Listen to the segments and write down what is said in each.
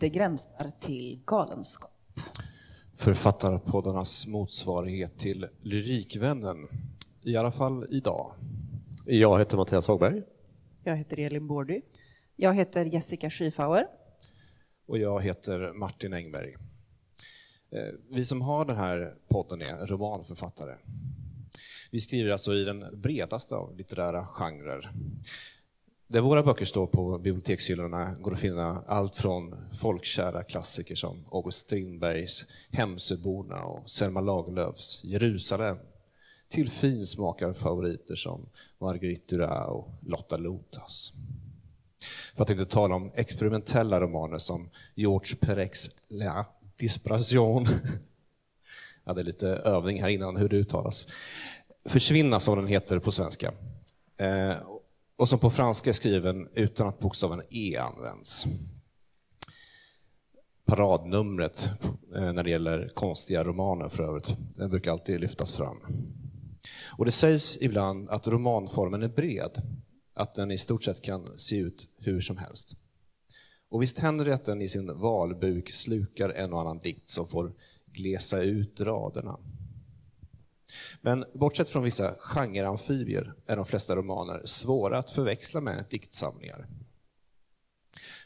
Det gränsar till galenskap. Författarpoddarnas motsvarighet till Lyrikvännen. I alla fall idag. Jag heter Mattias Hagberg. Jag heter Elin Bordy. Jag heter Jessica Skyfauer. Och jag heter Martin Engberg. Eh, vi som har den här podden är romanförfattare. Vi skriver alltså i den bredaste av litterära genrer. Där våra böcker står på bibliotekshyllorna går att finna allt från folkkära klassiker som August Strindbergs Hemsöborna och Selma Lagerlöfs Jerusalem till finsmakarfavoriter som Marguerite Duras och Lotta Lotas. För att inte tala om experimentella romaner som George Perecs La Dispersion. Jag hade lite övning här innan hur det uttalas. Försvinna som den heter på svenska. Eh, och som på franska är skriven utan att bokstaven E används. Paradnumret eh, när det gäller konstiga romaner för övrigt, den brukar alltid lyftas fram. Och det sägs ibland att romanformen är bred, att den i stort sett kan se ut hur som helst. Och visst händer det att den i sin valbuk slukar en och annan dikt som får glesa ut raderna. Men bortsett från vissa genreamfibier är de flesta romaner svåra att förväxla med diktsamlingar.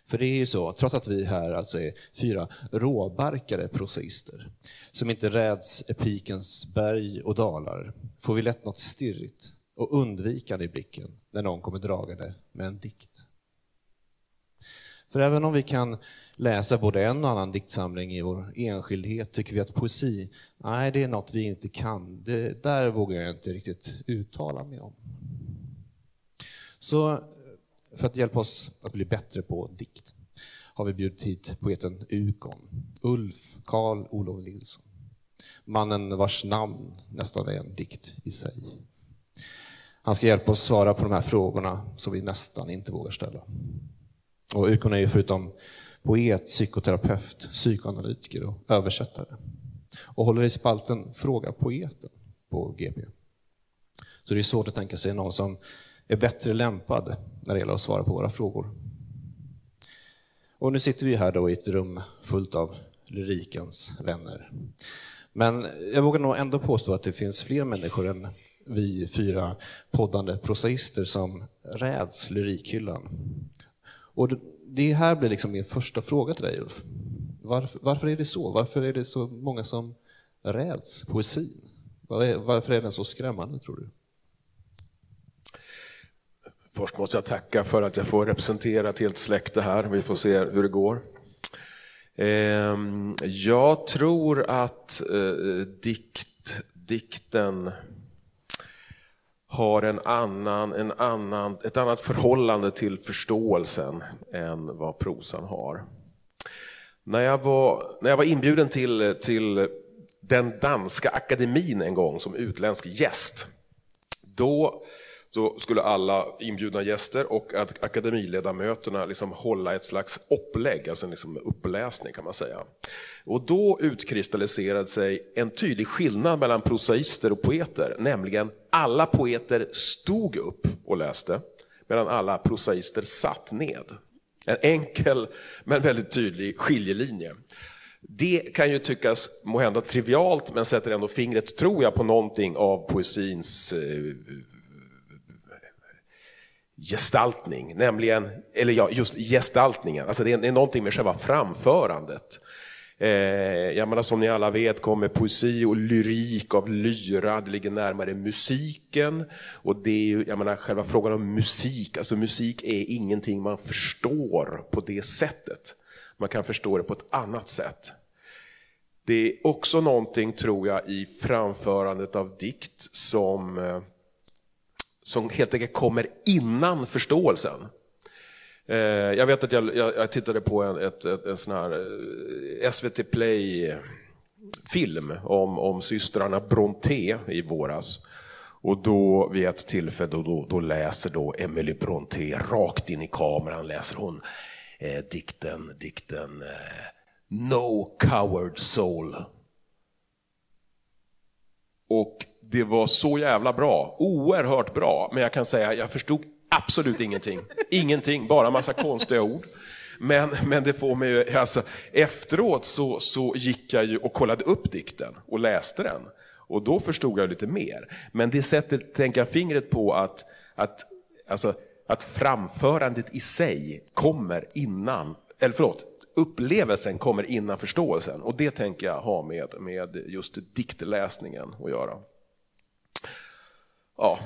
För det är ju så, trots att vi här alltså är fyra råbarkade prosaister som inte räds epikens berg och dalar, får vi lätt något stirrigt och undvikande i blicken när någon kommer dragande med en dikt. För även om vi kan läsa både en och annan diktsamling i vår enskildhet tycker vi att poesi, nej det är något vi inte kan. Det där vågar jag inte riktigt uttala mig om. Så för att hjälpa oss att bli bättre på dikt har vi bjudit hit poeten Ukon, Ulf Karl Olof Nilsson. Mannen vars namn nästan är en dikt i sig. Han ska hjälpa oss svara på de här frågorna som vi nästan inte vågar ställa. Och Ukon är ju förutom poet, psykoterapeut, psykoanalytiker och översättare. Och håller i spalten Fråga poeten på GP. Så det är svårt att tänka sig någon som är bättre lämpad när det gäller att svara på våra frågor. Och nu sitter vi här då i ett rum fullt av lyrikens vänner. Men jag vågar nog ändå påstå att det finns fler människor än vi fyra poddande prosaister som räds lyrikhyllan. Och det här blir liksom min första fråga till dig Ulf. Varför, varför är det så? Varför är det så många som räds poesin? Varför är den så skrämmande tror du? Först måste jag tacka för att jag får representera ett helt släkte här. Vi får se hur det går. Ehm, jag tror att eh, dikt, dikten har en annan, en annan, ett annat förhållande till förståelsen än vad prosan har. När jag var, när jag var inbjuden till, till den danska akademin en gång som utländsk gäst, då så skulle alla inbjudna gäster och akademiledamöterna liksom hålla ett slags upplägg, alltså en liksom uppläsning kan man säga. Och då utkristalliserade sig en tydlig skillnad mellan prosaister och poeter, nämligen alla poeter stod upp och läste, medan alla prosaister satt ned. En enkel men väldigt tydlig skiljelinje. Det kan ju tyckas måhända trivialt men sätter ändå fingret, tror jag, på någonting av poesins eh, gestaltning, nämligen, eller ja, just gestaltningen, alltså det är, det är någonting med själva framförandet. Eh, jag menar, som ni alla vet kommer poesi och lyrik av lyra, det ligger närmare musiken. Och det är ju, jag menar, själva frågan om musik, alltså musik är ingenting man förstår på det sättet. Man kan förstå det på ett annat sätt. Det är också någonting, tror jag, i framförandet av dikt som eh, som helt enkelt kommer innan förståelsen. Eh, jag vet att jag, jag, jag tittade på en, ett, ett, en sån här eh, SVT Play-film om, om systrarna Bronté i våras. Och då vid ett tillfälle då, då, då läser då Emily Bronté rakt in i kameran läser hon eh, dikten, dikten eh, No coward soul. Och det var så jävla bra, oerhört bra, men jag kan säga jag förstod absolut ingenting. Ingenting, bara massa konstiga ord. Men, men det får mig ju, alltså, efteråt så, så gick jag ju och kollade upp dikten och läste den. Och då förstod jag lite mer. Men det sätter, tänka fingret på att, att, alltså, att framförandet i sig kommer innan, eller förlåt, upplevelsen kommer innan förståelsen. Och det tänker jag ha med, med just diktläsningen att göra. Ja.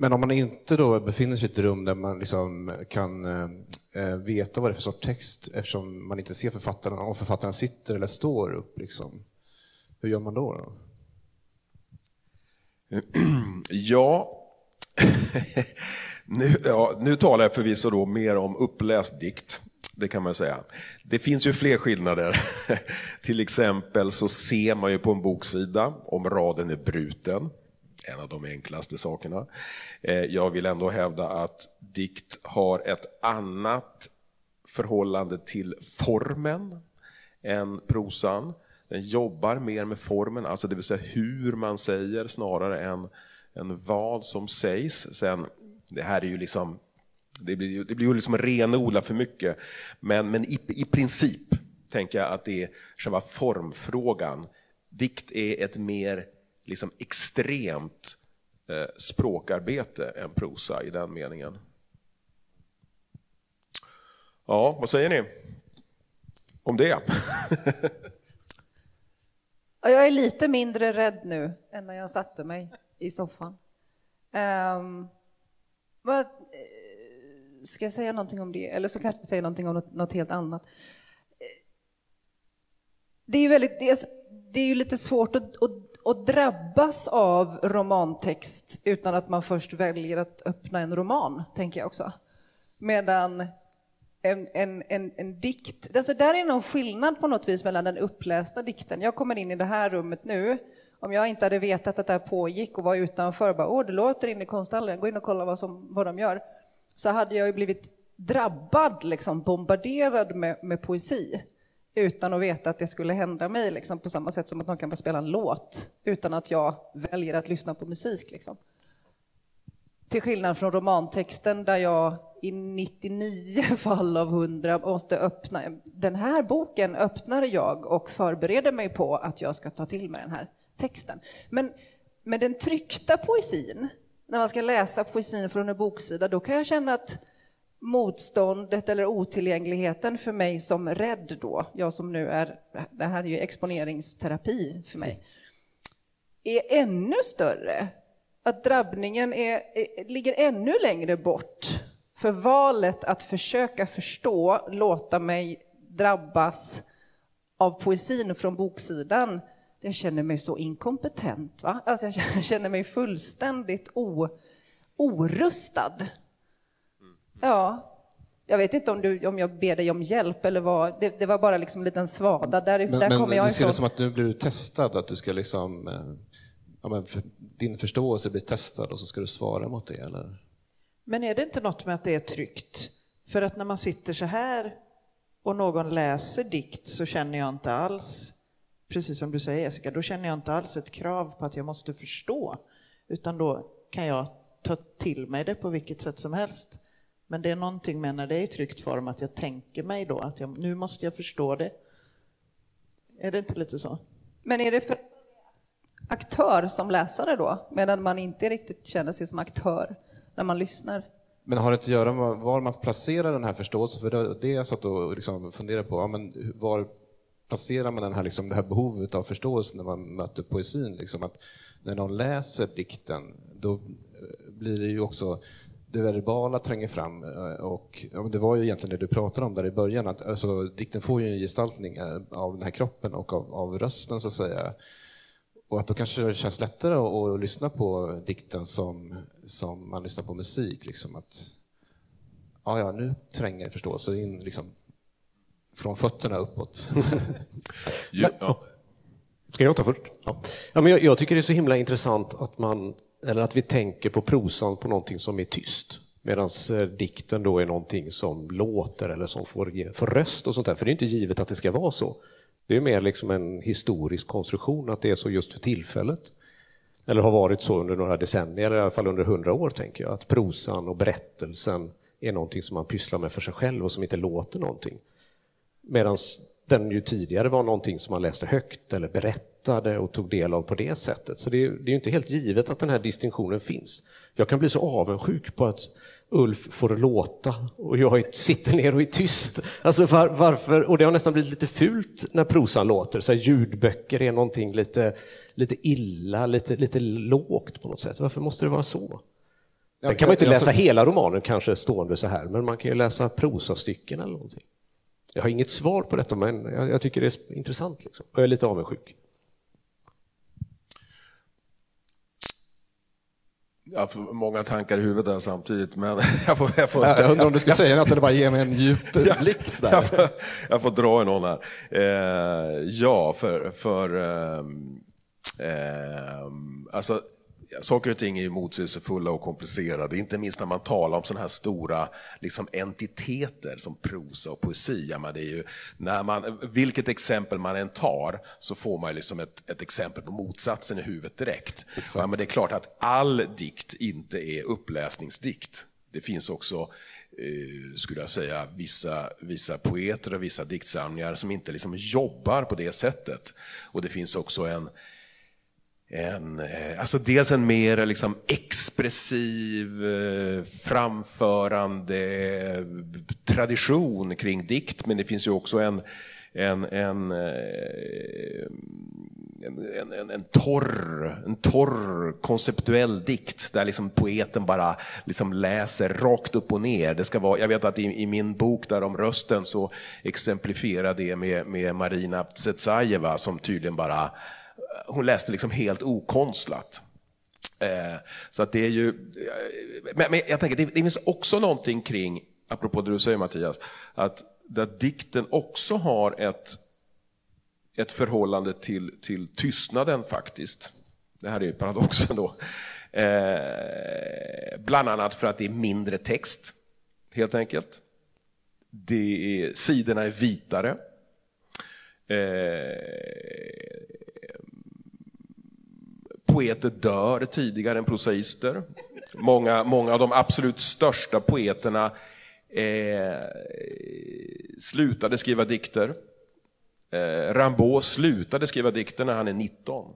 Men om man inte då befinner sig i ett rum där man liksom kan eh, eh veta vad det är för sorts text eftersom man inte ser författaren, om författaren sitter eller står upp, liksom. hur gör man då? då? Ja, nu, ja, nu talar jag förvisso då mer om uppläst dikt. Det kan man säga. Det finns ju fler skillnader. Till exempel så ser man ju på en boksida om raden är bruten. En av de enklaste sakerna. Eh, jag vill ändå hävda att dikt har ett annat förhållande till formen än prosan. Den jobbar mer med formen, alltså det vill säga hur man säger snarare än, än vad som sägs. Sen, det här är ju liksom, det blir ju det blir liksom renodla för mycket. Men, men i, i princip tänker jag att det är själva formfrågan. Dikt är ett mer liksom extremt eh, språkarbete än prosa i den meningen. Ja, vad säger ni om det? Jag är lite mindre rädd nu än när jag satte mig i soffan. Um, vad, eh, ska jag säga någonting om det? Eller så kanske jag säger någonting om något, något helt annat. Eh, det är ju, väldigt, det är, det är ju lite svårt att, att, och drabbas av romantext utan att man först väljer att öppna en roman, tänker jag också. Medan en, en, en, en dikt. Alltså där är någon skillnad på något vis mellan den upplästa dikten. Jag kommer in i det här rummet nu. Om jag inte hade vetat att det här pågick och var utanför, bara, åh, det låter inne i konsthallen, gå in och kolla vad, som, vad de gör, så hade jag ju blivit drabbad, liksom, bombarderad med, med poesi utan att veta att det skulle hända mig, liksom, på samma sätt som att någon kan bara spela en låt utan att jag väljer att lyssna på musik. Liksom. Till skillnad från romantexten där jag i 99 fall av 100 måste öppna. Den här boken öppnar jag och förbereder mig på att jag ska ta till mig den här texten. Men med den tryckta poesin, när man ska läsa poesin från en boksida, då kan jag känna att motståndet eller otillgängligheten för mig som rädd då, jag som nu är, det här är ju exponeringsterapi för mig, är ännu större. Att drabbningen är, ligger ännu längre bort för valet att försöka förstå, låta mig drabbas av poesin från boksidan, jag känner mig så inkompetent. Va? Alltså jag känner mig fullständigt o, orustad. Ja, jag vet inte om, du, om jag ber dig om hjälp eller vad. Det, det var bara liksom en liten svada. Där, men, där men kommer jag du ser det som att nu blir du testad, att du ska liksom... eh, Ja, men för, din förståelse blir testad och så ska du svara mot det, eller? Men är det inte något med att det är tryggt? För att när man sitter så här och någon läser dikt så känner jag inte alls, precis som du säger Jessica, då känner jag inte alls ett krav på att jag måste förstå. Utan då kan jag ta till mig det på vilket sätt som helst. Men det är någonting med när det är i tryckt form att jag tänker mig då att jag, nu måste jag förstå det. Är det inte lite så? Men är det för aktör som läsare då, medan man inte riktigt känner sig som aktör när man lyssnar? Men har det att göra med var man placerar den här förståelsen? För det, det jag satt och liksom funderade på, ja, men var placerar man den här, liksom, det här behovet av förståelse när man möter poesin? Liksom, att när någon läser dikten, då eh, blir det ju också det verbala tränger fram. eh, Och, ja, men det var ju egentligen det du pratade om där i början, att alltså, dikten får ju en gestaltning eh, av den här kroppen och av, av rösten, så att säga. Och att då kanske det känns lättare att, att lyssna på dikten som, som man lyssnar på musik. Liksom att, ja, ja, nu tränger förståelse in liksom, från fötterna uppåt. Ja. Ska jag ta först? Ja. Ja, men jag, jag tycker det är så himla intressant att, man, eller att vi tänker på prosan på någonting som är tyst. Medan eh, dikten då är någonting som låter eller som får, får röst och sånt där. För det är inte givet att det ska vara så. Det är mer liksom en historisk konstruktion att det är så just för tillfället. Eller har varit så under några decennier, eller i alla fall under hundra år tänker jag. Att prosan och berättelsen är någonting som man pysslar med för sig själv och som inte låter någonting. Medan den ju tidigare var någonting som man läste högt eller berättade och tog del av på det sättet. Så det är, det är inte helt givet att den här distinktionen finns. Jag kan bli så avundsjuk på att Ulf får låta och jag sitter ner och är tyst. Alltså var, varför? Och det har nästan blivit lite fult när prosan låter. Så här, ljudböcker är någonting lite, lite illa, lite, lite lågt på något sätt. Varför måste det vara så? Sen kan man inte läsa hela romanen kanske stående så här, men man kan ju läsa prosastycken eller någonting. Jag har inget svar på detta, men jag, jag tycker det är intressant. Liksom. Och jag är lite avundsjuk. Jag har många tankar i huvudet där samtidigt, men jag får... Jag, får, jag undrar om du ska säga något eller bara ge mig en djup blick där. Jag får, jag får dra i någon här. Eh, ja, för... för eh, eh, alltså, saker och ting är ju motsägelsefulla och komplicerade, inte minst när man talar om sådana här stora liksom, entiteter som prosa och poesi. Ja, men det är ju, när man, vilket exempel man än tar så får man liksom ett, ett exempel på motsatsen i huvudet direkt. Ja, men det är klart att all dikt inte är uppläsningsdikt. Det finns också eh, skulle jag säga, vissa, vissa poeter och vissa diktsamlingar som inte liksom jobbar på det sättet. Och det finns också en, en, eh, alltså dels en mer liksom expressiv, eh, framförande eh, tradition kring dikt, men det finns ju också en, en, en, en, en, en, torr, en torr konceptuell dikt där liksom poeten bara liksom läser rakt upp och ner. Det ska vara, jag vet att i, i min bok där om rösten så exemplifierar det med, med Marina Tsetsajeva som tydligen bara hon läste liksom helt okonstlat. Eh, så att det är ju, eh, men, men jag tänker, det, det finns också någonting kring, apropå det du säger Mattias, att där dikten också har ett, ett förhållande till, till tystnaden faktiskt. Det här är ju paradoxen då. Eh, bland annat för att det är mindre text, helt enkelt. Det är, sidorna är vitare. Eh, poeter dör tidigare än prosaister. Många, många av de absolut största poeterna eh, slutade skriva dikter. Eh, Rimbaud slutade skriva dikter när han är 19.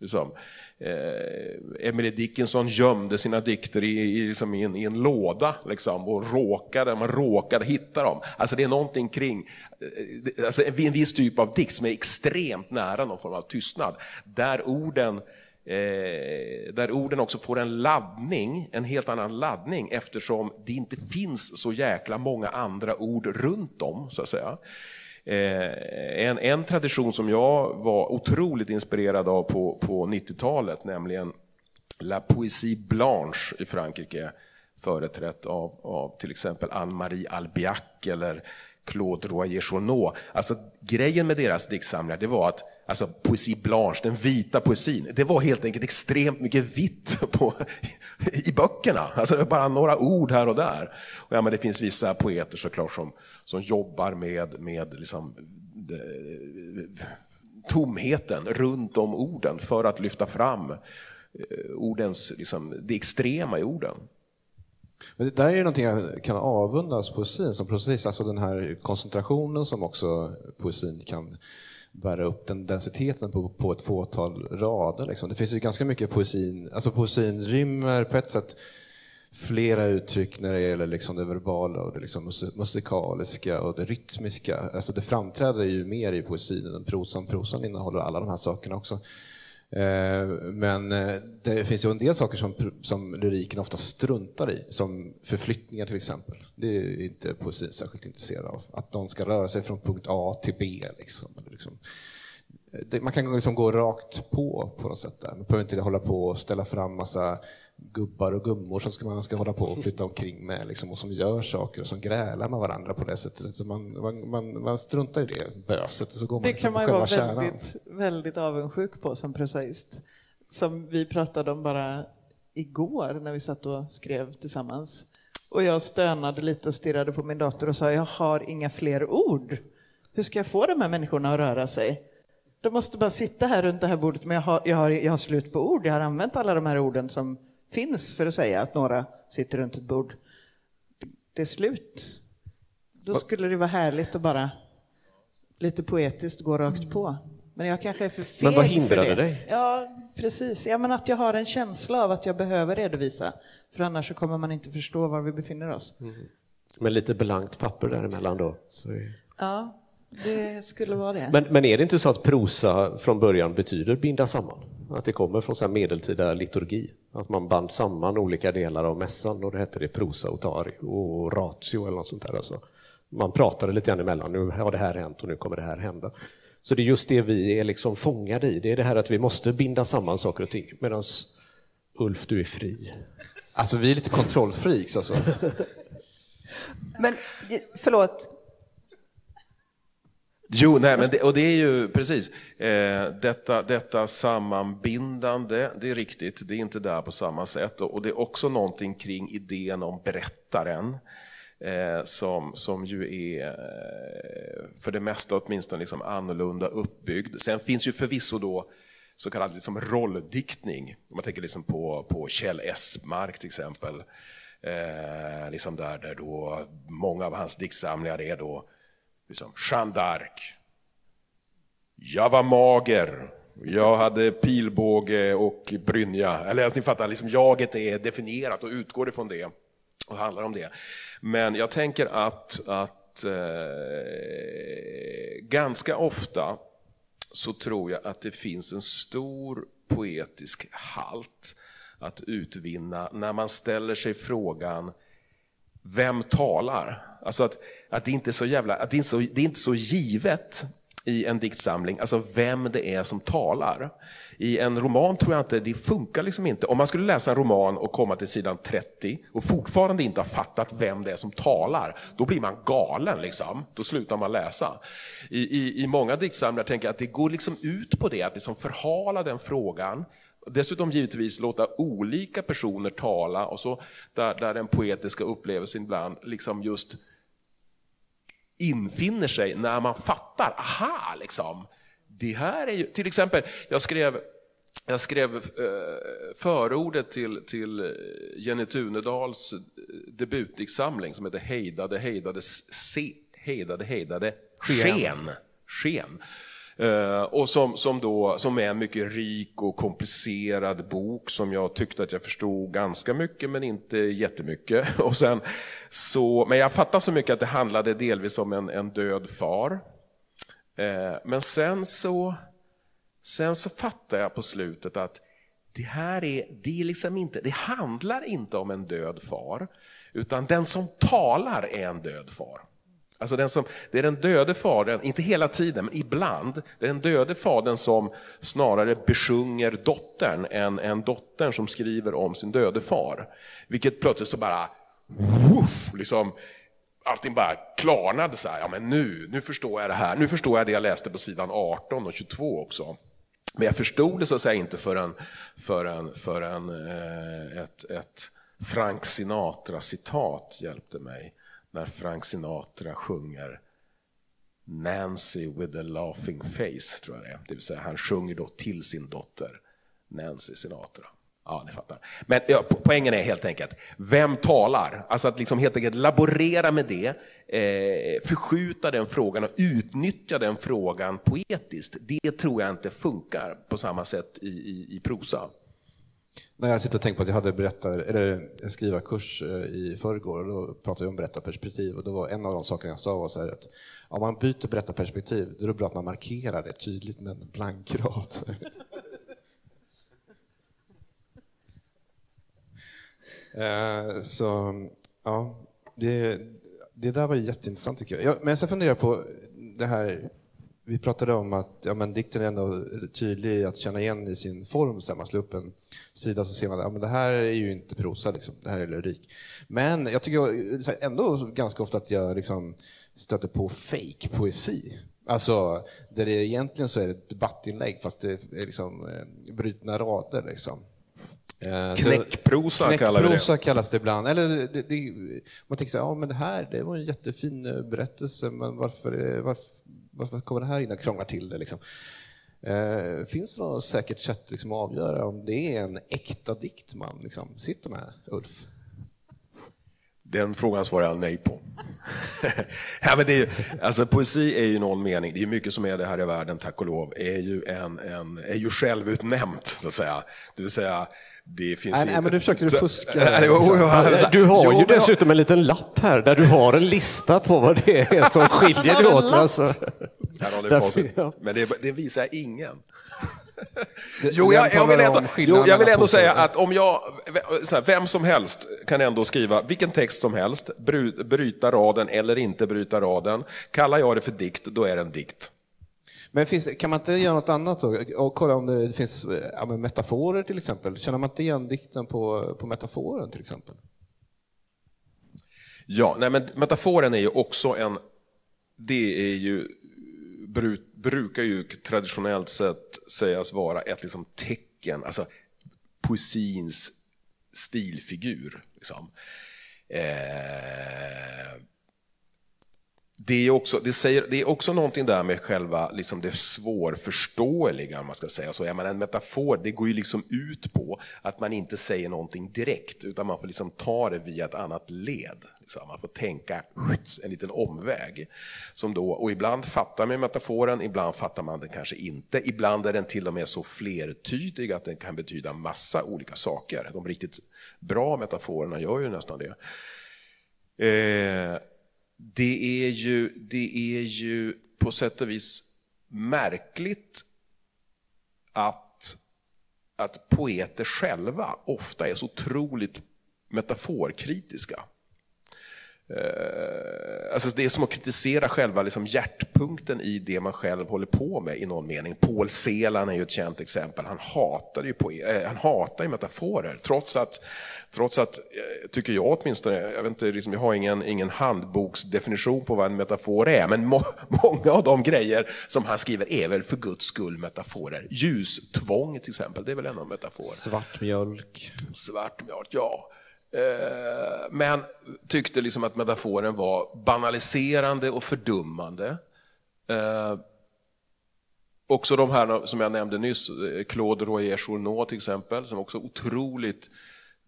Liksom. Eh, Emily Dickinson gömde sina dikter i, i, liksom i, en, i en, låda liksom, och råkade, man råkade hitta dem. Alltså det är någonting kring eh, alltså en viss typ av dikt som är extremt nära någon form av tystnad. Där orden Eh, där orden också får en laddning, en helt annan laddning eftersom det inte finns så jäkla många andra ord runt om. så att säga. Eh, en, en tradition som jag var otroligt inspirerad av på, på 90-talet, nämligen La Poésie Blanche i Frankrike, företrätt av, av till exempel Anne-Marie Albiac eller Claude Royer-Journaud. Alltså, grejen med deras diktsamlingar det var att alltså, poesi blanche, den vita poesin, det var helt enkelt extremt mycket vitt på, i böckerna. Alltså, det var bara några ord här och där. Och ja, men det finns vissa poeter såklart som, som jobbar med, med liksom, de, tomheten runt om orden för att lyfta fram eh, ordens, liksom, det extrema i orden. Men det där är ju någonting jag kan avundas poesin som process, alltså den här koncentrationen som också poesin kan bära upp den densiteten på, på ett fåtal rader. Liksom. Det finns ju ganska mycket poesin, alltså poesin rymmer på ett sätt flera uttryck när det gäller liksom det verbala och det liksom musikaliska och det rytmiska. Alltså det framträder ju mer i poesin än prosan. Prosan innehåller alla de här sakerna också. Eh, men eh, det finns ju en del saker som, som lyriken ofta struntar i, som förflyttningar till exempel. Det är inte poesin särskilt intresserad av. Att någon ska röra sig från punkt A till B. Liksom. liksom. Eh, man kan liksom gå rakt på på något sätt. Där. Man behöver inte hålla på och ställa fram massa gubbar och gummor som ska man ska hålla på och flytta omkring med liksom, och som gör saker och som grälar med varandra på det sättet. Man, man, man, man struntar i det böset så går man Det liksom kan man ju vara väldigt, väldigt avundsjuk på som prosaist. Som vi pratade om bara igår när vi satt och skrev tillsammans. Och jag stönade lite och stirrade på min dator och sa jag har inga fler ord. Hur ska jag få de här människorna att röra sig? De måste bara sitta här runt det här bordet men jag har, jag har, jag har slut på ord. Jag har använt alla de här orden som finns för att säga att några sitter runt ett bord. det är slut. Då skulle det vara härligt att bara lite poetiskt gå rakt på. Men jag kanske är för feg Men vad hindrade dig? Ja, precis. Ja, men att jag har en känsla av att jag behöver redovisa. För annars så kommer man inte förstå var vi befinner oss. Med lite blankt papper däremellan då. Är... Ja, det skulle vara det. men, men är det inte så att prosa från början betyder binda samman? Att det kommer från så här medeltida liturgi? Att man band samman olika delar av mässan och det hette det prosa och tari och ratio eller något sånt där. Alltså. Man pratade lite grann emellan, nu har det här hänt och nu kommer det här hända. Så det är just det vi är liksom fångade i, det är det här att vi måste binda samman saker och ting. Medan Ulf, du är fri. Alltså vi är lite kontrollfreaks alltså. Men förlåt, Jo, nej, men det, och det är ju precis, eh, detta, detta sammanbindande, det är riktigt, det är inte där på samma sätt. Och, och det är också någonting kring idén om berättaren, eh, som, som ju är, eh, för det mesta åtminstone, liksom annorlunda uppbyggd. Sen finns ju förvisso då så kallad liksom rolldiktning, om man tänker liksom på, på Kjell Esmark till exempel, eh, liksom där, där då många av hans diktsamlingar är då liksom, Jeanne d'Arc. Jag var mager, jag hade pilbåge och brynja. Eller att ni fattar, liksom, jaget är definierat och utgår ifrån det och handlar om det. Men jag tänker att, att eh, ganska ofta så tror jag att det finns en stor poetisk halt att utvinna när man ställer sig frågan vem talar? Alltså att, att det inte är så jävla, att det inte så, det är inte så givet i en diktsamling, alltså vem det är som talar. I en roman tror jag inte, det funkar liksom inte. Om man skulle läsa en roman och komma till sidan 30 och fortfarande inte ha fattat vem det är som talar, då blir man galen. Liksom. Då slutar man läsa. I, i, i många diktsamlingar tänker jag att det går liksom ut på det, att liksom förhala den frågan Dessutom givetvis låta olika personer tala och så där, där den poetiska upplevelsen ibland liksom just infinner sig när man fattar, aha, liksom. Det här är ju, till exempel, jag skrev, jag skrev eh, förordet till, till Jenny Tunedals debutdiktsamling som heter Hejdade, hejdade, se, hejdade, hejdade, sken. sken. Eh, och som, som, då, som är en mycket rik och komplicerad bok som jag tyckte att jag förstod ganska mycket men inte jättemycket. Och sen, så, men jag fattade så mycket att det handlade delvis om en, en död far. Eh, men sen så, sen så fattade jag på slutet att det här är, det är liksom inte, det handlar inte om en död far, utan den som talar är en död far. Alltså den som, det är den döde fadern, inte hela tiden, men ibland, det är den döde fadern som snarare besjunger dottern än, än dottern som skriver om sin döde far. Vilket plötsligt så bara, woof, liksom, allting bara klarnade så här, ja men nu, nu förstår jag det här, nu förstår jag det jag läste på sidan 18 och 22 också. Men jag förstod det så att säga inte förrän, förrän, förrän eh, ett, ett Frank Sinatra-citat hjälpte mig när Frank Sinatra sjunger Nancy with a laughing face, tror jag det är. Det vill säga han sjunger då till sin dotter Nancy Sinatra. Ja, ni fattar. Men ja, poängen är helt enkelt, vem talar? Alltså att liksom helt enkelt laborera med det, eh, förskjuta den frågan och utnyttja den frågan poetiskt. Det tror jag inte funkar på samma sätt i, i, i prosa. När jag sitter och tänker på att jag hade berättar, eller en skrivarkurs eh, i förrgår och då pratade vi om berättarperspektiv och då var en av de sakerna jag sa var så här att om man byter berättarperspektiv då är det bra att man markerar det tydligt med en blank rad. Eh, så ja, det, det där var jätteintressant tycker jag. Men sen funderar jag på det här vi pratade om att ja, men dikten är ändå tydlig att känna igen i sin form. Så man slår upp en sida så ser man att ja, det här är ju inte prosa, liksom. det här är lyrik. Men jag tycker ändå ganska ofta att jag liksom stöter på fake poesi. Alltså, där det egentligen så är ett debattinlägg fast det är liksom eh, brutna rader. Liksom. Eh, knäckprosa kallar vi det. kallas det ibland. Eller det, det, man tänker så här, ja men det här det var en jättefin eh, berättelse, men varför, varför varför kommer det här in och krånglar till det? Liksom? Eh, finns det något säkert sätt liksom, att avgöra om det är en äkta dikt man liksom, sitter med, Ulf? Den frågan svarar jag nej på. ja, men det är ju, alltså, poesi är ju någon mening, det är mycket som är det här i världen, tack och lov, är ju, en, en, är ju självutnämnt, så att säga. Det vill säga, det finns Nej, nej, men du försöker fuska. Du har ju dessutom en liten lapp här där du har en lista på vad det är som skiljer dig åt. Alltså. Här har ni Därför-. Men det, det visar ingen. Jo, jag, jag, vill ändå, jo, jag vill ändå säga att om jag, så här, vem som helst kan ändå skriva vilken text som helst, bry- bryta raden eller inte bryta raden. Kallar jag det för dikt, då är det en dikt. Men finns, kan man inte göra något annat då? Och kolla om det finns ja, men metaforer till exempel. Känner man inte igen dikten på, på metaforen till exempel? Ja, nej, men metaforen är ju också en, det är ju, bru, brukar ju traditionellt sett sägas vara ett liksom tecken, alltså poesins stilfigur. Liksom. Eh, det är, också, det, säger, det är också någonting där med själva liksom det svårförståeliga, om man ska säga så. Jag menar, en metafor det går ju liksom ut på att man inte säger någonting direkt, utan man får liksom ta det via ett annat led. Liksom. Man får tänka en liten omväg. Som då, och ibland fattar man metaforen, ibland fattar man den kanske inte. Ibland är den till och med så flertydig att den kan betyda massa olika saker. De riktigt bra metaforerna gör ju nästan det. Eh, det är, ju, det är ju på sätt och vis märkligt att, att poeter själva ofta är så otroligt metaforkritiska. Eh, alltså det är som att kritisera själva liksom hjärtpunkten i det man själv håller på med i någon mening. Paul Celan är ju ett känt exempel. Han hatar ju, poe- eh, han hatar ju metaforer trots att, trots att, eh, tycker jag åtminstone, jag, vet inte, liksom, jag har ingen, ingen handboksdefinition på vad en metafor är, men må, många av de grejer som han skriver är väl för guds skull metaforer. Ljustvång till exempel, det är väl en av metafor. Svart mjölk. Svartmjölk, ja. Eh, men tyckte liksom att metaforen var banaliserande och fördummande. Eh, Också de här som jag nämnde nyss, eh, Claude Royer Journaud till exempel, som också otroligt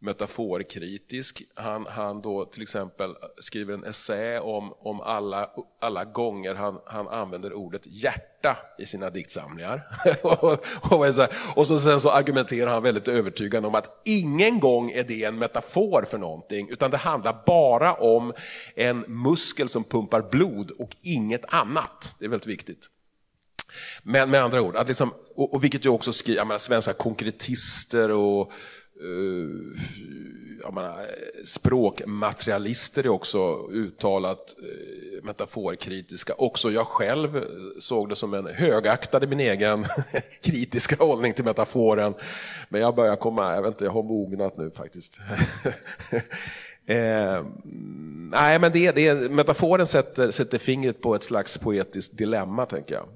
metaforkritisk. Han, han då till exempel skriver en essä om, om alla, alla gånger han, han använder ordet hjärta i sina diktsamlingar. och, så, och så sen så argumenterar han väldigt övertygande om att ingen gång är det en metafor för någonting, utan det handlar bara om en muskel som pumpar blod och inget annat. Det är väldigt viktigt. Men med andra ord, att liksom, och, och vilket ju också skriver, jag menar, svenska konkretister och Eh, jag menar, språkmaterialister är också uttalat eh, metaforkritiska. Också jag själv såg det som en högaktade min egen kritiska hållning till metaforen. Men jag börjar komma, jag vet inte, jag har mognat nu faktiskt. Eh, nej, men det, det, metaforen sätter, sätter fingret på ett slags poetiskt dilemma, tänker jag.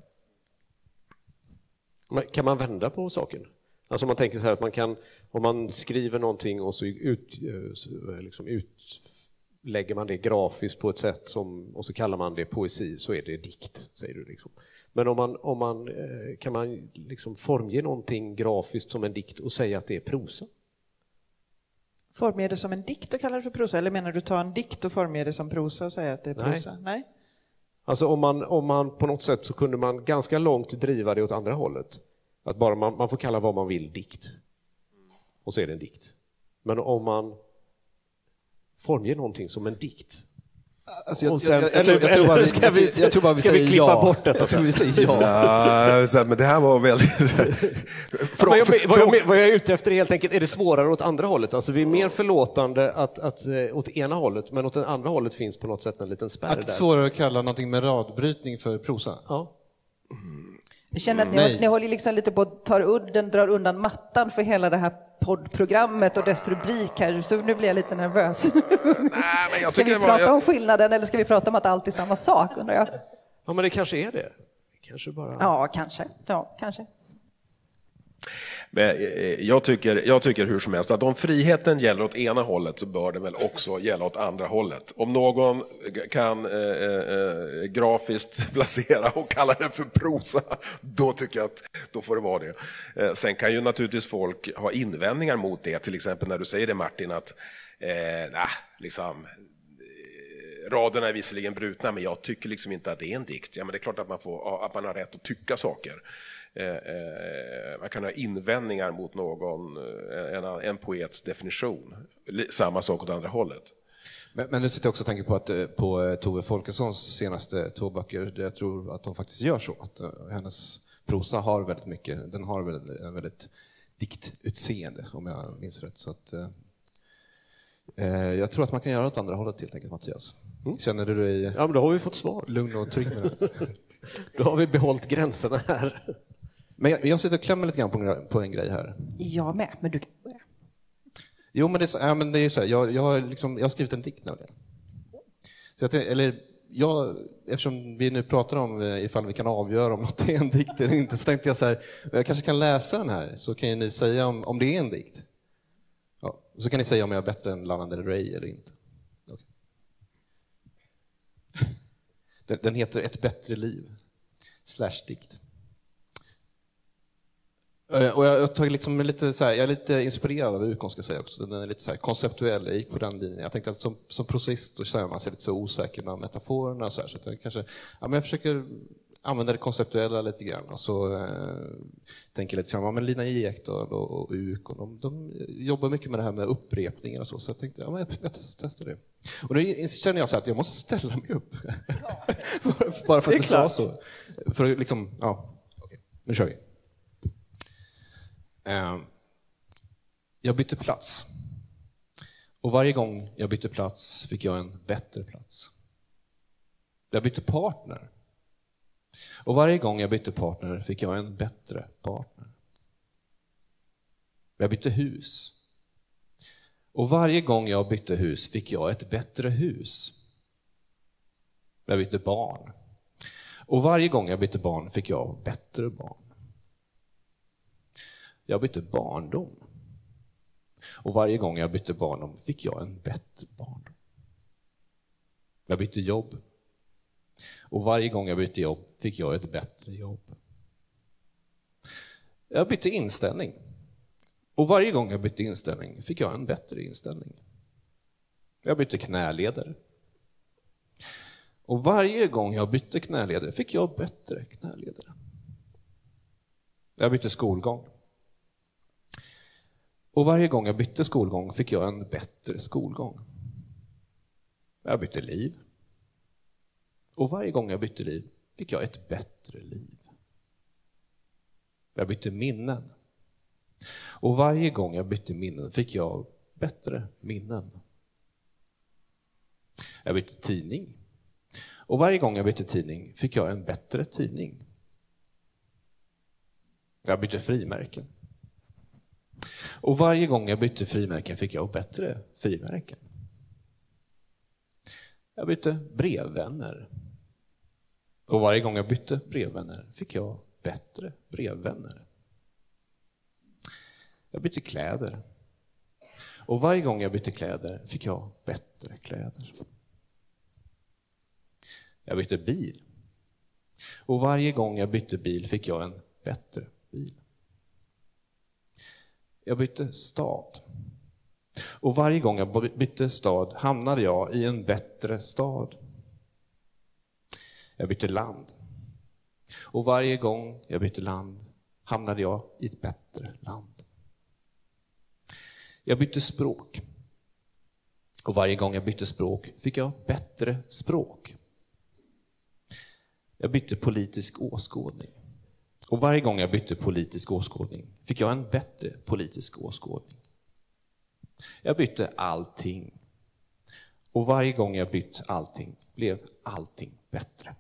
Men Kan man vända på saken? Alltså man tänker så här att man kan, om man skriver någonting och så, ut, eh, liksom utlägger man det grafiskt på ett sätt som, och så kallar man det poesi så är det dikt, säger du. Liksom. Men om man, om man, eh, kan man liksom formge någonting grafiskt som en dikt och säga att det är prosa? Formge det som en dikt och kalla det för prosa? Eller menar du ta en dikt och formge det som prosa och säga att det är Nej. prosa? Nej. Alltså om man, om man på något sätt så kunde man ganska långt driva det åt andra hållet. Att bara man, man får kalla vad man vill dikt. Och så är det en dikt. Men om man formger någonting som en dikt. Alltså, jag, sen- jag, jag, tror- jag, tror bara vi, ska vi- jag, tror bara vi ska vi säger klippa ja. bort detta Jag tror vi säger ja. Ja, men det här var väldigt... Men jag, vad, jag, vad jag är ute efter är helt enkelt, är det svårare åt andra hållet? Alltså vi är mer förlåtande att, att, eh, åt ena hållet, men åt det andra hållet finns på något sätt en liten spärr Att där. svårare att kalla någonting med radbrytning för prosa. Ja. Jag känner att ni, Nej. ni håller liksom lite på att ta udden, drar undan mattan för hela det här poddprogrammet och dess rubrik här, så nu blir jag lite nervös. Nej, Ska vi prata jag- om skillnaden eller ska vi prata om att allt är samma sak, undrar jag? ja, men det kanske är det. Kanske bara... Ja, kanske. Ja, kanske. Eh, eh, jag tycker, jag tycker hur som helst att om friheten gäller åt ena hållet så bör den väl också gälla åt andra hållet. Om någon kan eh, eh, eh grafiskt placera och kalla det för prosa, då tycker jag att då får det vara det. Eh, sen kan ju naturligtvis folk ha invändningar mot det, till exempel när du säger det Martin, att eh, nah, liksom, raderna är visserligen brutna, men jag tycker liksom inte att det är en dikt. Ja, men det är klart att man, får, att man har rätt att tycka saker. Eh, eh, man kan ha invändningar mot någon, eh, en, en poets definition. Samma sak åt andra hållet. Men, men nu sitter jag också och tänker på, att, på Tove Folkessons senaste två böcker, där jag tror att de faktiskt gör så. Att hennes prosa har väldigt mycket, den har väldigt, väldigt diktutseende om jag minns rätt. Så att, eh, jag tror att man kan göra åt andra hållet helt enkelt, Mattias. Mm. Känner du dig ja, men då har vi fått svar. lugn och trygg med det? då har vi behållit gränserna här. Men jag, jag sitter och klämmer lite grann på, på en grej här. Jag med, men du kan börja. Jo, men det, ja, men det är så här, jag, jag, har liksom, jag har skrivit en dikt nämligen. Så jag, eller, jag, eftersom vi nu pratar om eh, ifall vi kan avgöra om något är en dikt eller inte, så tänkte jag så här, jag kanske kan läsa den här, så kan ni säga om, om det är en dikt. Ja, så kan ni säga om jag är bättre än Lana Del Rey eller inte. Okay. Den, den heter Ett bättre liv, slash dikt. Eh, och jag, jag, liksom lite så här, jag är lite inspirerad av Ukon, ska jag säga också. Den är lite så här konceptuell, jag gick på den linjen. Jag tänkte att som, som prosist så känner man sig lite så osäker med metaforerna och så här, så jag kanske, ja, men jag försöker använda det konceptuella lite grann och så eh, tänker lite så men Lina Ekdahl och, och Ukon, de, de jobbar mycket med det här med upprepningar och så, så jag tänkte, ja, men jag, jag testar det. Och nu känner jag så att jag måste ställa mig upp. Bara för att du sa så. För liksom, ja, okay. nu kör vi. Eh, jag bytte plats. Och varje gång jag bytte plats fick jag en bättre plats. Jag bytte partner. Och varje gång jag bytte partner fick jag en bättre partner. Jag bytte hus. Och varje gång jag bytte hus fick jag ett bättre hus. Jag bytte barn. Och varje gång jag bytte barn fick jag bättre barn. Jag bytte barndom. Och varje gång jag bytte barndom fick jag en bättre barndom. Jag bytte jobb. Och varje gång jag bytte jobb fick jag ett bättre jobb. Jag bytte inställning. Och varje gång jag bytte inställning fick jag en bättre inställning. Jag bytte knäleder. Och varje gång jag bytte knäleder fick jag bättre knäleder. Jag bytte skolgång. Och varje gång jag bytte skolgång fick jag en bättre skolgång. Jag bytte liv. Och varje gång jag bytte liv fick jag ett bättre liv. Jag bytte minnen. Och varje gång jag bytte minnen fick jag bättre minnen. Jag bytte tidning. Och varje gång jag bytte tidning fick jag en bättre tidning. Jag bytte frimärken. Och varje gång jag bytte frimärken fick jag bättre frimärken. Jag bytte brevvänner. Och varje gång jag bytte brevvänner fick jag bättre brevvänner. Jag bytte kläder. Och varje gång jag bytte kläder fick jag bättre kläder. Jag bytte bil. Och varje gång jag bytte bil fick jag en bättre bil. Jag bytte stad. Och varje gång jag bytte stad hamnade jag i en bättre stad. Jag bytte land. Och varje gång jag bytte land hamnade jag i ett bättre land. Jag bytte språk. Och varje gång jag bytte språk fick jag bättre språk. Jag bytte politisk åskådning. Och varje gång jag bytte politisk åskådning fick jag en bättre politisk åskådning. Jag bytte allting. Och varje gång jag bytt allting blev allting bättre.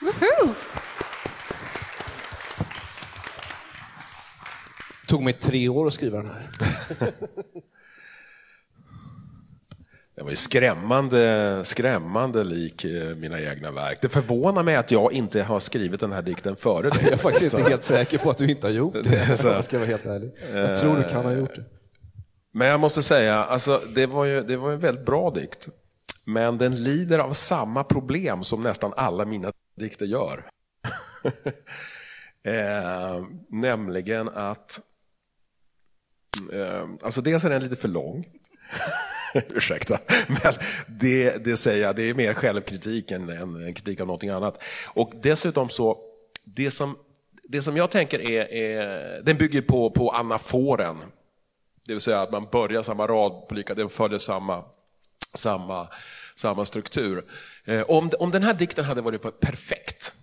Det tog mig tre år att skriva den här. Det var ju skrämmande, skrämmande lik eh, mina egna verk. Det förvånar mig att jag inte har skrivit den här dikten före dig. Jag är faktiskt inte helt säker på att du inte har gjort det, så. jag ska vara helt ärlig. Jag tror du kan ha gjort det. Men jag måste säga, alltså, det, var ju, det var en väldigt bra dikt. Men den lider av samma problem som nästan alla mina dikter gör. eh, nämligen att, eh, alltså dels är den lite för lång. Ursäkta. Men det, det säger jag, det är mer självkritik än, än kritik av någonting annat. Och dessutom så, det som, det som jag tänker är, är den bygger på, på anaforen. Det vill säga att man börjar samma rad på lika, den följer samma, samma, samma struktur. Eh, om, om den här dikten hade varit perfekt,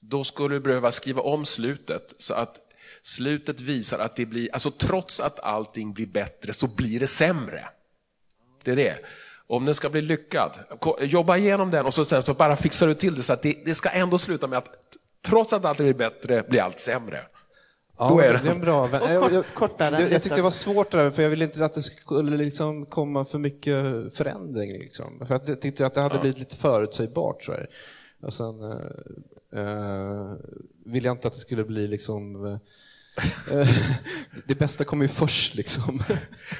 då skulle du behöva skriva om slutet så att slutet visar att det blir, alltså trots att allting blir bättre så blir det sämre. Det är det. Om den ska bli lyckad, jobba igenom den och så sen så bara fixar du till det så att det, det ska ändå sluta med att trots att allt blir bättre blir allt sämre. Ja, Då är det. det är en bra vän. Jag, jag, jag, jag tyckte det var svårt där, för jag ville inte att det skulle liksom komma för mycket förändring. Liksom. För jag tyckte att det hade blivit lite förutsägbart. Så här. Och sen eh, eh, ville jag inte att det skulle bli liksom... Det bästa kommer ju först liksom.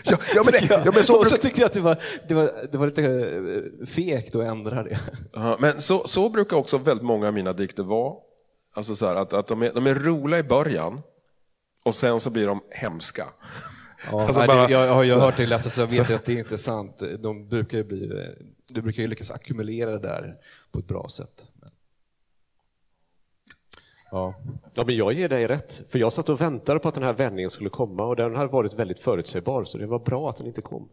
Ja, ja, men det, ja, men så, och så tyckte jag att det var, det var, det var lite eh, fegt att ändra det. Ja, men så, så brukar också väldigt många av mina dikter vara. Alltså så här, att, att de, är, de är roliga i början och sen så blir de hemska. Ja, Alltså bara- jag har ju hört det läsas så jag vet ju att det är inte sant. De brukar bli, du brukar ju lyckas ackumulera det där på ett bra sätt. Men- Ja. Ja, men jag ger dig rätt, för jag satt och väntade på att den här vändningen skulle komma och den hade varit väldigt förutsägbar, så det var bra att den inte kom.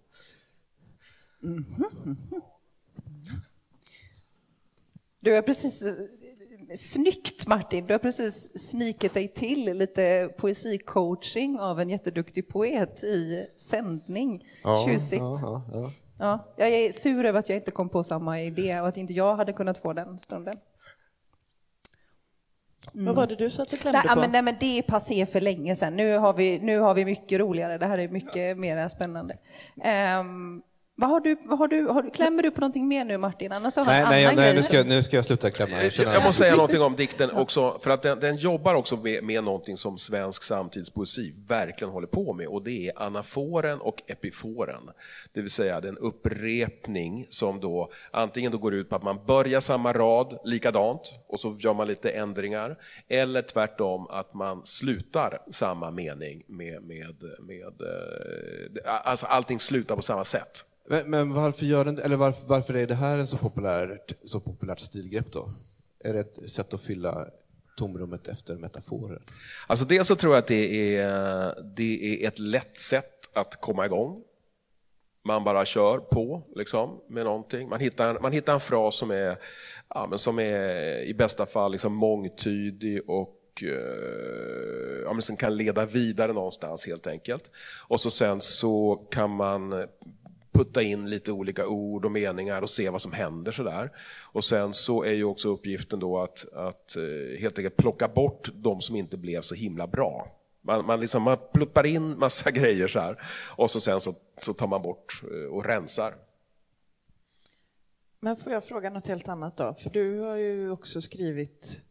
Du har precis, snyggt Martin, du har precis snikit dig till lite poesicoaching av en jätteduktig poet i sändning. Tjusigt. Ja, ja, ja. Ja, jag är sur över att jag inte kom på samma idé och att inte jag hade kunnat få den stunden. Vad var det du satt och klämde Nej, på? men, nej, men det är passé för länge sedan. Nu har vi, nu har vi mycket roligare. Det här är mycket mer spännande. Ehm, vad har du, vad har du, har du, klämmer du på någonting mer nu Martin? Annars har Nej, nej, nej nu, ska, jag- nu ska jag sluta klämma. Jag Jag måste säga någonting om dikten också, för att den, den jobbar också med, med någonting som svensk samtidspoesi verkligen håller på med och det är anaforen och epiforen. Det vill säga den upprepning som då antingen då går ut på att man börjar samma rad likadant och så gör man lite ändringar, eller tvärtom att man slutar samma mening med, med, med eh, alltså allting slutar på samma sätt. Men, men varför, gör den, eller varför, varför är det här en så populärt, så populärt stilgrepp då? Är det ett sätt att fylla tomrummet efter metaforer? Alltså dels så tror jag att det är, det är ett lätt sätt att komma igång. Man bara kör på liksom, med någonting. Man hittar, en, man hittar en fras som är, ja, men som är i bästa fall liksom mångtydig och eh, ja, men som kan leda vidare någonstans helt enkelt. Och så sen så kan man putta in lite olika ord och meningar och se vad som händer sådär. Och sen så är ju också uppgiften då att, att eh, helt enkelt plocka bort de som inte blev så himla bra. Man, man, liksom, man pluppar in massa grejer så här och så sen så, så tar man bort eh, och rensar. Men får jag fråga något helt annat då? För du har ju också skrivit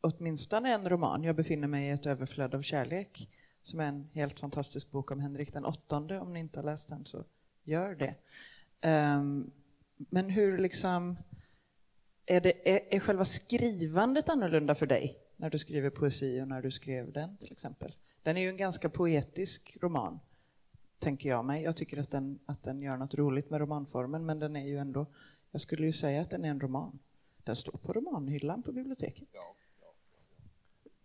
åtminstone en roman, Jag befinner mig i ett överflöd av kärlek, som är en helt fantastisk bok om Henrik den åttonde. Om ni inte har läst den så gör det. Ehm, men hur liksom, är, det, är, är själva skrivandet annorlunda för dig när du skriver poesi och när du skrev den till exempel? Den är ju en ganska poetisk roman, tänker jag mig. Jag tycker att den, att den gör något roligt med romanformen, men den är ju ändå, jag skulle ju säga att den är en roman. Den står på romanhyllan på biblioteket.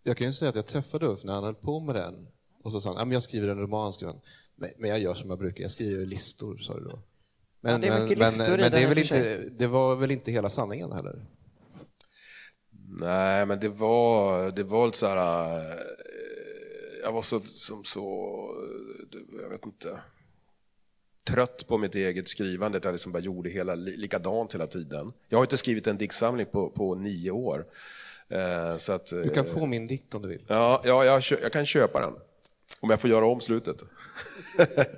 Jag kan ju säga att jag träffade Ulf när han höll på med den. Och så sa han, jag skriver en roman. Skrev. Men, jag gör som jag brukar, jag skriver listor, sa du då. Men, Ja, det är mycket men, men, men det, är väl inte, det var väl inte hela sanningen heller? Nej, men det var, det var så här... eh, Jag var så, som så, eh, jag vet inte, trött på mitt eget skrivande, att jag liksom bara gjorde hela, li- likadant hela tiden. Jag har inte skrivit en diktsamling på, på nio år. Eh, Så att, Du kan få min dikt om du vill. Ja, ja jag, jag kan köpa den. Om jag får göra om slutet.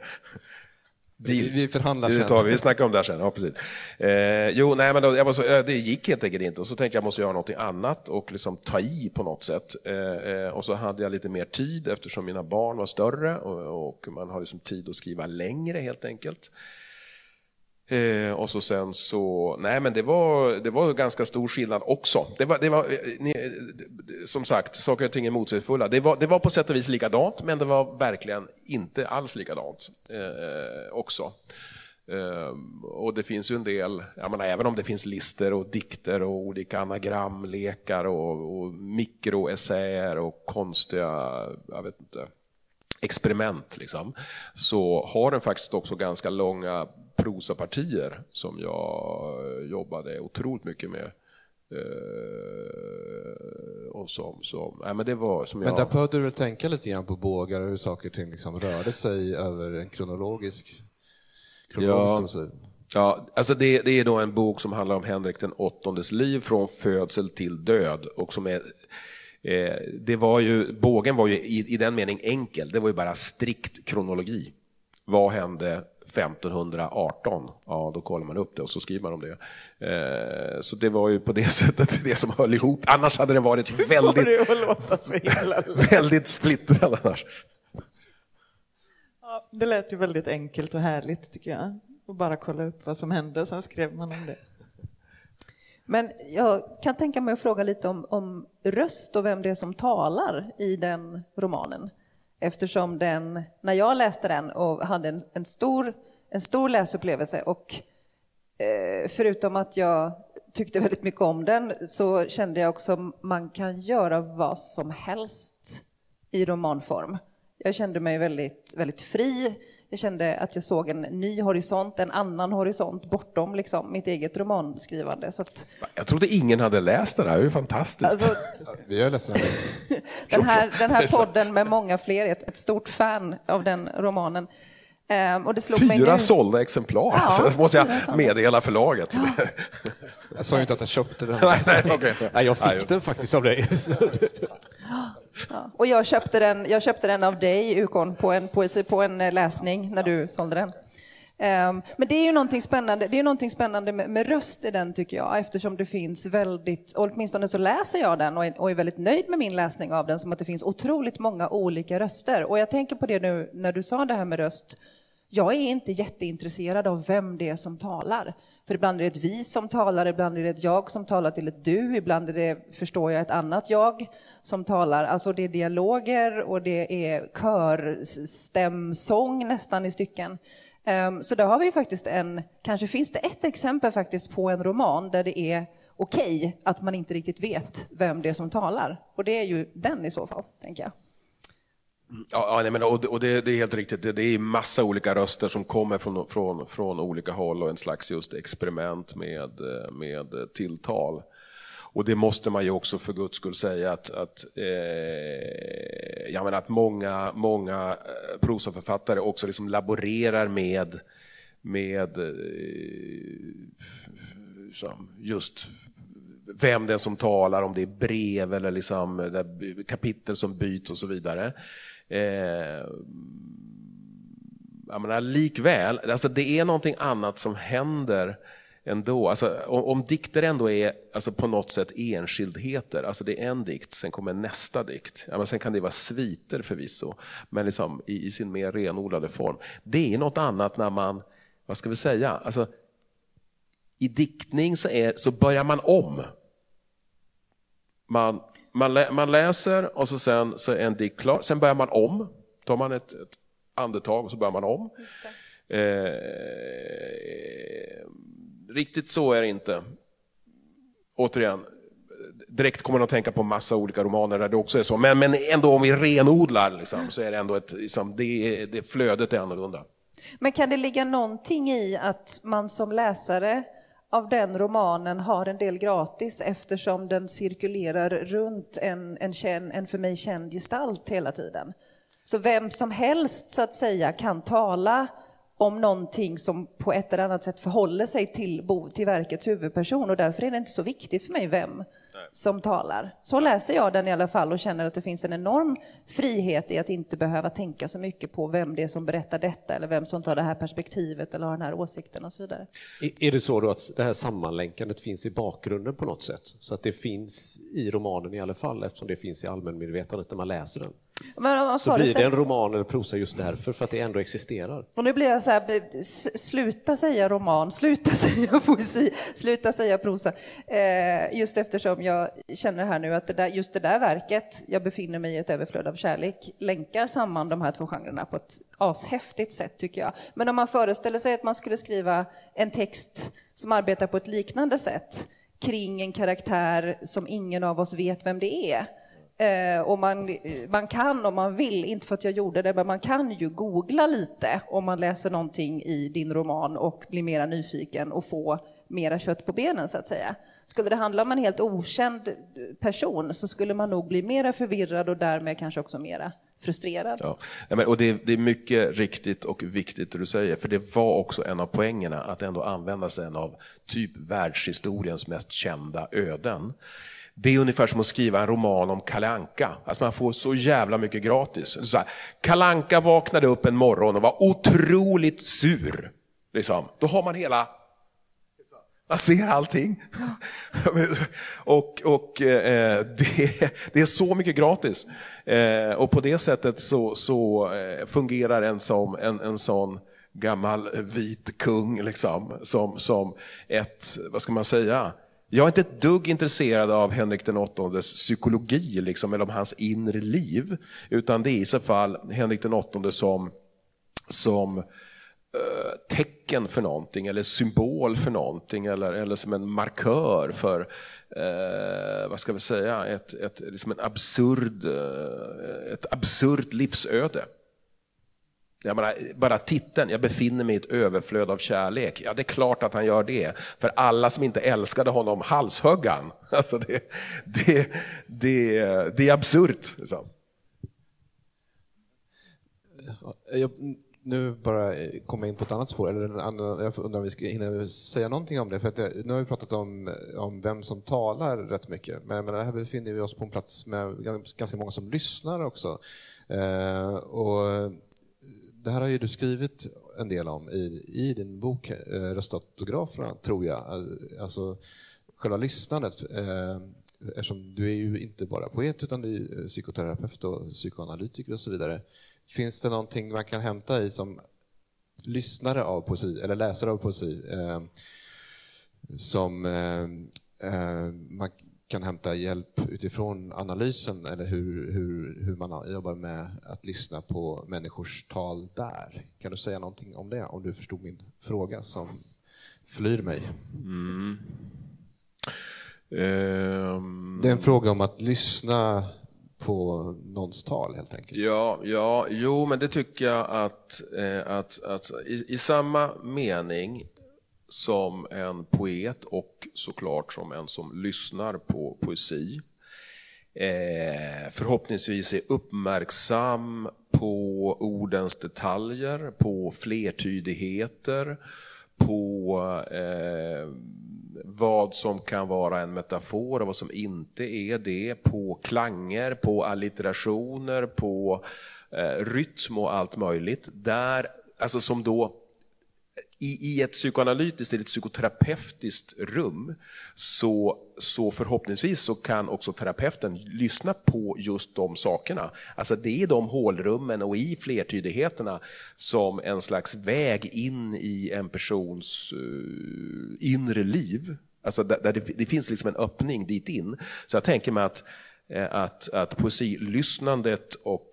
Vi, vi förhandlar Det sen. tar vi, vi snackar om det här sen. Ja, precis. Eh, jo, nej, men då, jag var så, eh, det gick helt enkelt inte. Och så tänkte jag jag måste göra någonting annat och liksom ta i på något sätt. Eh, eh, och så hade jag lite mer tid eftersom mina barn var större och, och man har liksom tid att skriva längre helt enkelt. Eh, och så sen så, nej men det var, det var ganska stor skillnad också. Det var, det var, eh, ni, eh, som sagt, saker och ting är motsägelsefulla. Det var, det var på sätt och vis likadant, men det var verkligen inte alls likadant eh, också. Eh, och det finns ju en del, jag menar, även om det finns lister och dikter och olika anagramlekar och, och mikroessäer och konstiga, jag vet inte, experiment, liksom, så har den faktiskt också ganska långa prosapartier som jag jobbade otroligt mycket med. Eh, och som, som, nej, men det var som Men jag... där behövde du tänka lite grann på bågar och hur saker och ting liksom rörde sig över en kronologisk, kronologisk Ja. ja. Ja, alltså det, det är då en bok som handlar om Henrik den åttondes liv från födsel till död. Och som är, eh, det var ju, bågen var ju i, i den mening enkel, det var ju bara strikt kronologi. Vad hände 1518? Ja, då kollar man upp det och så skriver man om det. Eh, så det var ju på det sättet det som höll ihop. Annars hade det varit väldigt, det att väldigt splittrad. Annars. Ja, det lät ju väldigt enkelt och härligt tycker jag. Och bara kolla upp vad som hände, sen skrev man om det. Men jag kan tänka mig att fråga lite om, om röst och vem det är som talar i den romanen. Eftersom den, när jag läste den och hade en, en, stor, en stor läsupplevelse och eh, förutom att jag tyckte väldigt mycket om den så kände jag också att man kan göra vad som helst i romanform. Jag kände mig väldigt, väldigt fri. Jag kände att jag såg en ny horisont, en annan horisont bortom liksom, mitt eget romanskrivande. Så att, Jag trodde ingen hade läst det där, det är ju fantastiskt. alltså, Vi är ledsna. den, här, den här podden med många fler är ett, ett stort fan av den romanen. Och det slog mig Fyra sålda exemplar, Ja, så det måste jag meddela förlaget. Jag sa ju inte att jag köpte den. nej, nej, okej. Nej, jag Nej, fick den faktiskt av dig. Ja. Och jag köpte, den, jag köpte den av dig, Ukon, på en, poesi, på en eh, läsning när du sålde den. Ehm, men det är ju någonting spännande, det är någonting spännande med, med röst i den tycker jag, eftersom det finns väldigt, och åtminstone så läser jag den och är, och är väldigt nöjd med min läsning av den, som att det finns otroligt många olika röster. Och jag tänker på det nu när du sa det här med röst, jag är inte jätteintresserad av vem det är som talar. För ibland är det ett vi som talar, ibland är det ett jag som talar till ett du, ibland är det, förstår jag, ett annat jag som talar. Alltså det är dialoger och det är körstämsång nästan i stycken. Ehm, så där har vi faktiskt en, kanske finns det ett exempel faktiskt på en roman där det är okej att man inte riktigt vet vem det är som talar. Och det är ju den i så fall, tänker jag. Ja, nej, men, och, och det, det är helt riktigt, det, det är massa olika röster som kommer från, från, från olika håll och en slags just experiment med, med tilltal. Och det måste man ju också för guds skull säga att, att, eh, jag menar att många, många eh, prosaförfattare också liksom laborerar med, med eh, just vem det är som talar, om det är brev eller liksom eh, kapitel som byts och så vidare. Eh, jag menar, likväl, alltså det är någonting annat som händer ändå. Alltså, om, om dikter ändå är alltså på något sätt enskildheter, alltså det är en dikt, sen kommer nästa dikt. Ja, men sen kan det vara sviter förvisso, men liksom i, i sin mer renodlade form. Det är något annat när man, vad ska vi säga, alltså, i diktning så, är, så börjar man om. Man, man, lä, man läser och så sen så är en dikt klar, sen börjar man om. tar man ett, ett andetag och så börjar man om. Eh, riktigt så är det inte. Återigen, direkt kommer man att tänka på massa olika romaner där det också är så. Men, men ändå om vi renodlar liksom, så är det ändå ett, liksom, det, det, flödet är annorlunda. Men kan det ligga någonting i att man som läsare av den romanen har en del gratis eftersom den cirkulerar runt en, en, känn, en för mig känd gestalt hela tiden? Så vem som helst så att säga kan tala om någonting som på ett eller annat sätt förhåller sig till, till verkets huvudperson och därför är det inte så viktigt för mig vem som talar. Så läser jag den i alla fall och känner att det finns en enorm frihet i att inte behöva tänka så mycket på vem det är som berättar detta eller vem som tar det här perspektivet eller har den här åsikten och så vidare. Är det så då att det här sammanlänkandet finns i bakgrunden på något sätt? Så att det finns i romanen i alla fall, eftersom det finns i allmänmedvetandet när man läser den? Men Så blir det en roman eller prosa just därför, för att det ändå existerar. Och nu blir jag så här, sluta säga roman, sluta säga poesi, sluta säga prosa. Eh, just eftersom jag känner här nu att det där, just det där verket, jag befinner mig i ett överflöd av kärlek, länkar samman de här två genrerna på ett ashäftigt sätt tycker jag. Men om man föreställer sig att man skulle skriva en text som arbetar på ett liknande sätt kring en karaktär som ingen av oss vet vem det är. Eh, och man, eh, man kan om man vill, inte för att jag gjorde det, men man kan ju googla lite om man läser någonting i din roman och blir mera nyfiken och få mera kött på benen så att säga. Skulle det handla om en helt okänd person så skulle man nog bli mera förvirrad och därmed kanske också mera frustrerad. Ja. Och det, det är mycket riktigt och viktigt det du säger, för det var också en av poängerna att ändå använda sig av typ världshistoriens mest kända öden. Det är ungefär som att skriva en roman om Kalanka. Alltså man får så jävla mycket gratis. Så här, Kalanka vaknade upp en morgon och var otroligt sur. Liksom. Då har man hela man ser allting. och och eh, det, det är så mycket gratis. Eh, och på det sättet så, så eh, fungerar en, som, en, en sån gammal vit kung liksom, som, som ett, vad ska man säga, jag är inte ett dugg intresserad av Henrik den åttondes psykologi liksom, eller om hans inre liv, utan det är i så fall Henrik den åttonde som, som eh, tecken för någonting eller symbol för någonting eller, eller som en markör för eh, vad ska vi säga, ett, ett, liksom en absurd, eh, ett absurt livsöde. Jag menar, bara titeln, jag befinner mig i ett överflöd av kärlek. Ja, det är klart att han gör det. För alla som inte älskade honom, halshöggan. Alltså det, det, det, det är absurt. Liksom. Jag, nu bara komma jag in på ett annat spår, eller en annan, jag undrar om vi ska hinna säga någonting om det. För att jag, nu har vi pratat om, om vem som talar rätt mycket, men, men här befinner vi oss på en plats med ganska många som lyssnar också. Eh, och det här har ju du skrivit en del om i, i din bok eh, Röstautograferna, tror jag. Alltså själva lyssnandet. Eh, eftersom du är ju inte bara poet utan du är psykoterapeut och psykoanalytiker och så vidare. Finns det någonting man kan hämta i som lyssnare av poesi, eller läsare av poesi, eh, som eh, eh, man kan hämta hjälp utifrån analysen eller hur, hur, hur man jobbar med att lyssna på människors tal där. Kan du säga någonting om det, om du förstod min fråga som flyr mig? Mm. Um... Det är en fråga om att lyssna på någons tal helt enkelt. Ja, ja jo, men det tycker jag att, eh, att, att i, i samma mening som en poet och såklart som en som lyssnar på poesi eh, förhoppningsvis är uppmärksam på ordens detaljer, på flertydigheter, på eh, vad som kan vara en metafor och vad som inte är det, på klanger, på allitterationer, på eh, rytm och allt möjligt. Där, alltså som då i, i ett psykoanalytiskt eller ett psykoterapeutiskt rum så, så förhoppningsvis så kan också terapeuten lyssna på just de sakerna. Alltså det är de hålrummen och i flertydigheterna som en slags väg in i en persons uh, inre liv. Alltså där, där det, det, finns liksom en öppning dit in. Så jag tänker mig att, eh, att, att poesilyssnandet och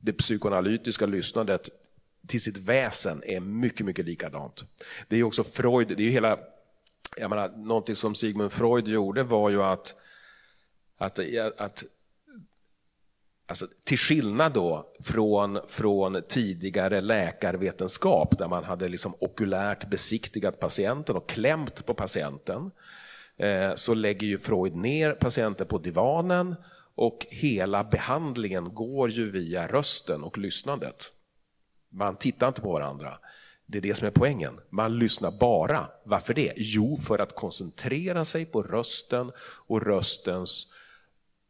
det psykoanalytiska lyssnandet till sitt väsen är mycket, mycket likadant. Det är också Freud, det är hela, jag menar, någonting som Sigmund Freud gjorde var ju att, att, att Alltså, till skillnad då från, från tidigare läkarvetenskap där man hade liksom okulärt besiktigat patienten och klämt på patienten eh, så lägger ju Freud ner patienten på divanen och hela behandlingen går ju via rösten och lyssnandet. Man tittar inte på varandra. Det är det som är poängen. Man lyssnar bara. Varför det? Jo, för att koncentrera sig på rösten och röstens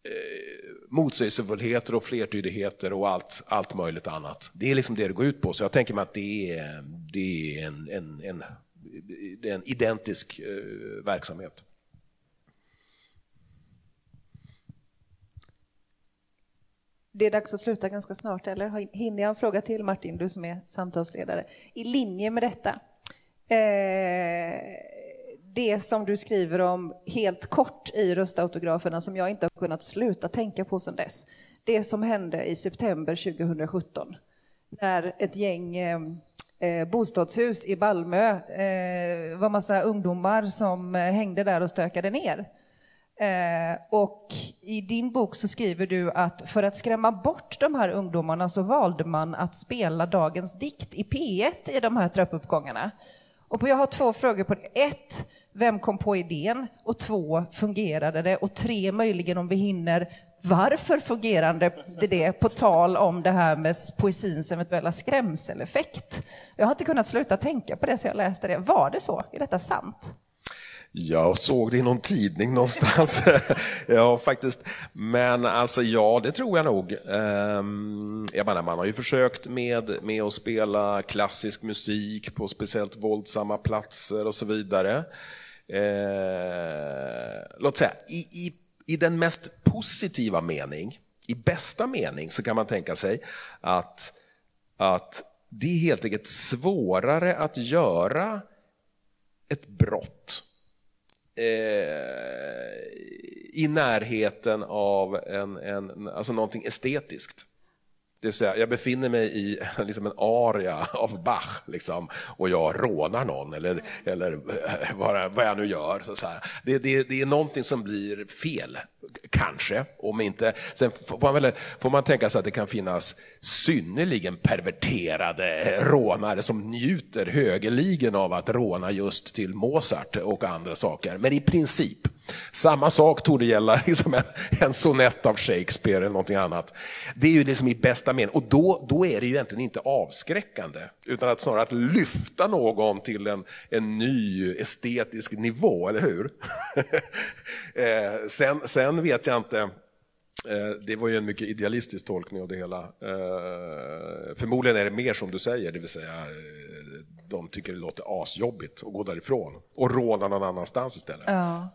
eh, motsägelsefullheter och flertydigheter och allt, allt möjligt annat. Det är liksom det det går ut på. Så jag tänker mig att det är, det är en, en, en, det är en identisk eh, verksamhet. Det är dags att sluta ganska snart, eller hinner jag en fråga till Martin, du som är samtalsledare? I linje med detta, eh, det som du skriver om helt kort i röstautograferna som jag inte har kunnat sluta tänka på sedan dess. Det som hände i september 2017 när ett gäng eh, eh bostadshus i Balmö eh, var massa ungdomar som eh, hängde där och stökade ner. Eh, och i din bok så skriver du att för att skrämma bort de här ungdomarna så valde man att spela dagens dikt i P1 i de här trappuppgångarna. Och jag har två frågor på det. Ett, vem kom på idén? Och två, fungerade det? Och tre, möjligen om vi hinner, varför fungerade det på tal om det här med poesins eventuella skrämseleffekt? Jag har inte kunnat sluta tänka på det så jag läste det. Var det så? Är detta sant? Jag såg det i någon tidning någonstans. ja, faktiskt. Men alltså, ja, det tror jag nog. Ehm, jag menar, man har ju försökt med, med att spela klassisk musik på speciellt våldsamma platser och så vidare. Eh, låt säga, i, i, i den mest positiva mening, i bästa mening, så kan man tänka sig att, att det är helt enkelt svårare att göra ett brott Eh, i närheten av en, en, alltså någonting estetiskt. Det vill säga, jag befinner mig i liksom en aria av Bach liksom, och jag rånar någon eller, eller eh, vad, vad jag nu gör. Så, så det, det, det, är någonting som blir fel, kanske. Om inte, sen får man, väl, får man tänka sig att det kan finnas synnerligen perverterade rånare som njuter högerligen av att råna just till Mozart och andra saker. Men i princip samma sak tog det gälla liksom en, en sonett av Shakespeare eller någonting annat. Det är ju liksom i bästa mening, och då, då är det ju egentligen inte avskräckande, utan att snarare att lyfta någon till en, en ny estetisk nivå, eller hur? Eh, sen, sen, sen vet jag inte, eh, det var ju en mycket idealistisk tolkning av det hela. Eh, förmodligen är det mer som du säger, det vill säga eh, de tycker det låter asjobbigt att gå därifrån och råna någon annanstans istället. Ja.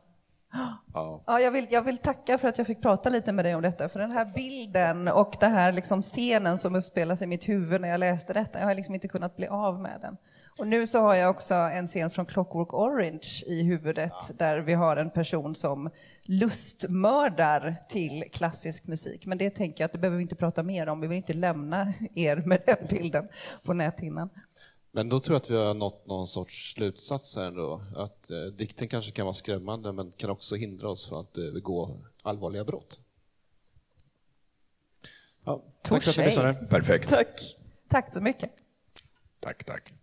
Ja. ja, jag, vill, jag vill tacka för att jag fick prata lite med dig om detta, för den här bilden och den här liksom scenen som uppspelas i mitt huvud när jag läste detta, jag har liksom inte kunnat bli av med den. Och nu så har jag också en scen från Clockwork Orange i huvudet, ja. där vi har en person som lustmördar till klassisk musik. Men det tänker jag att det behöver vi inte prata mer om, vi vill inte lämna er med den bilden på näthinnan. Men då tror jag att vi har nått någon sorts slutsats här ändå. Att eh, dikten kanske kan vara skrämmande men kan också hindra oss från att eh, begå allvarliga brott. Ja, tack för att ni lyssnade. Perfekt. Tack. Tack så mycket. Tack, tack.